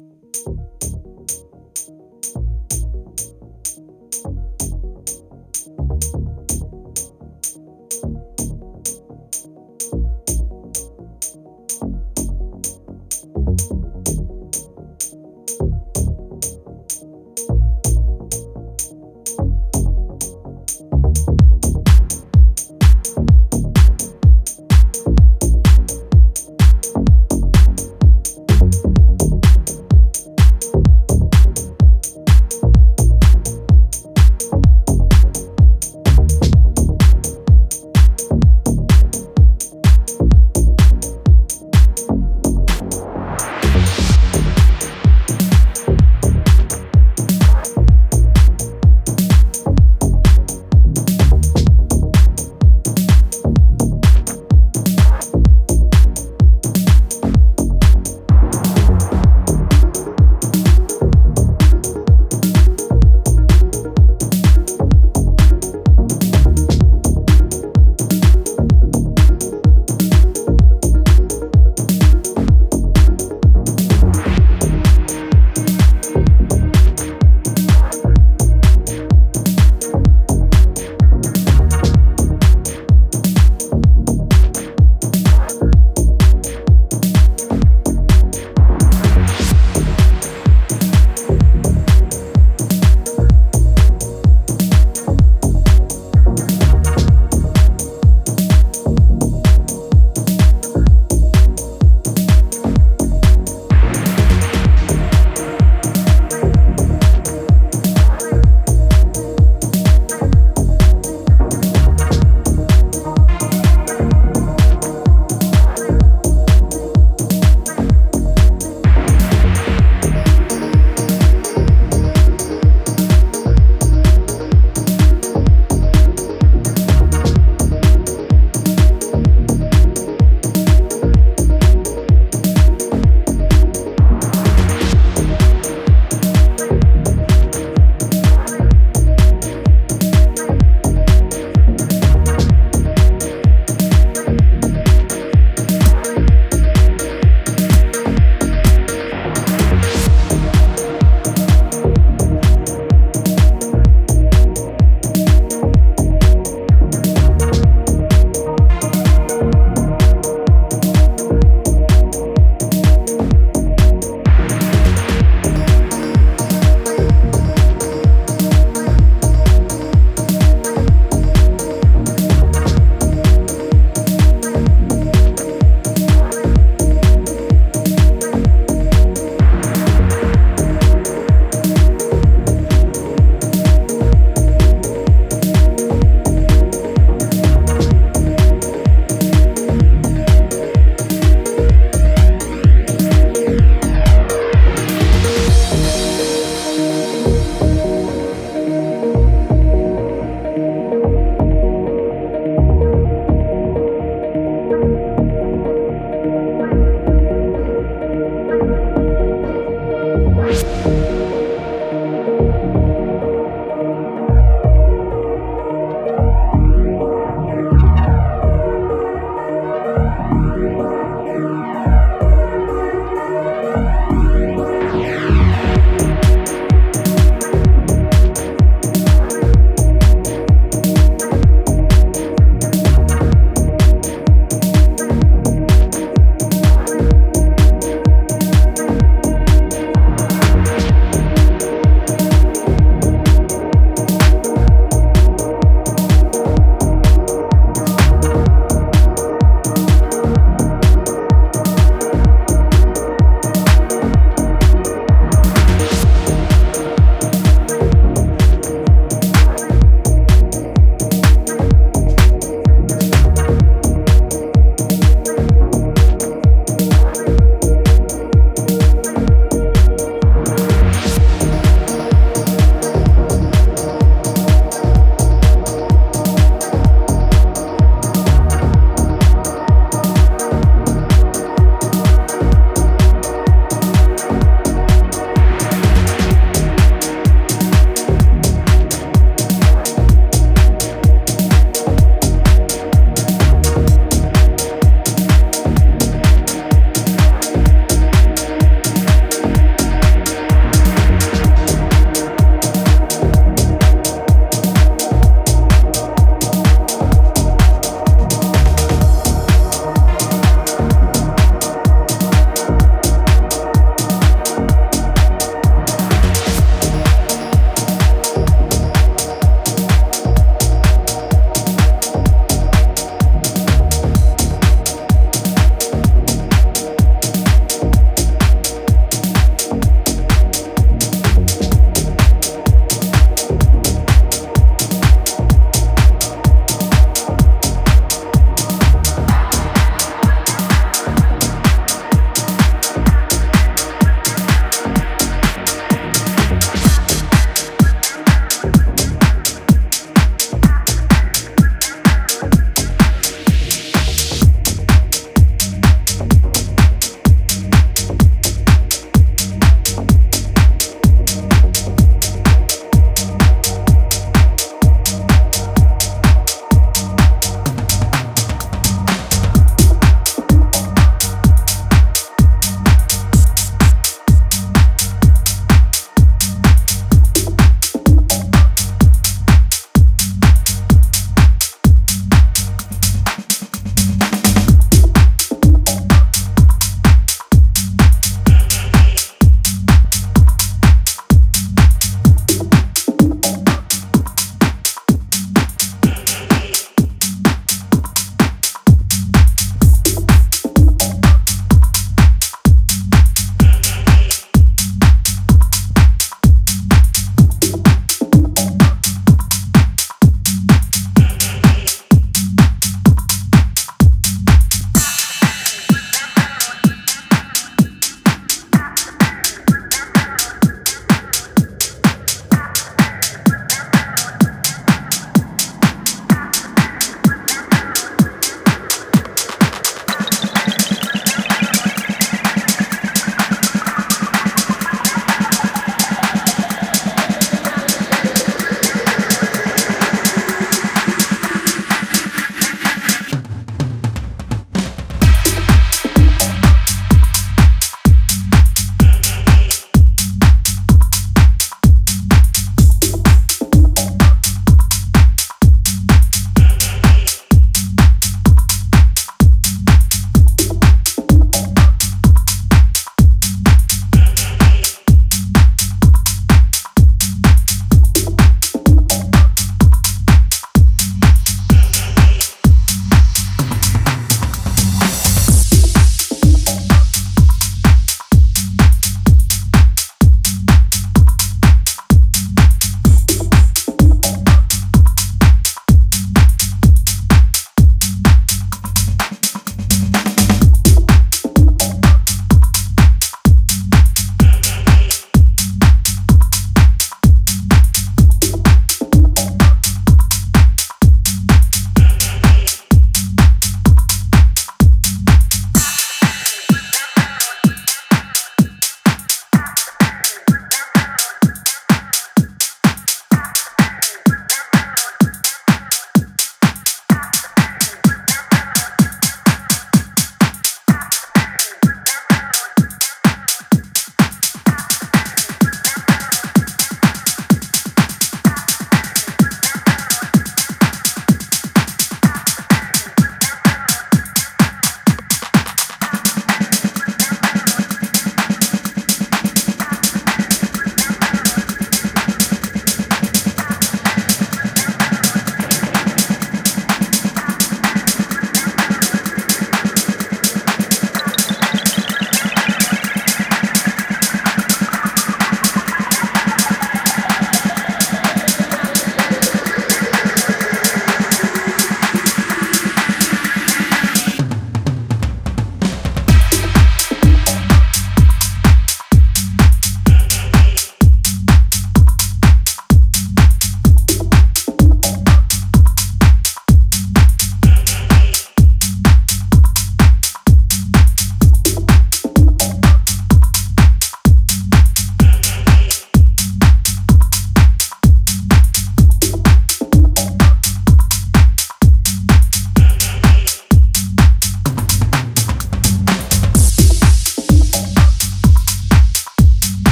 you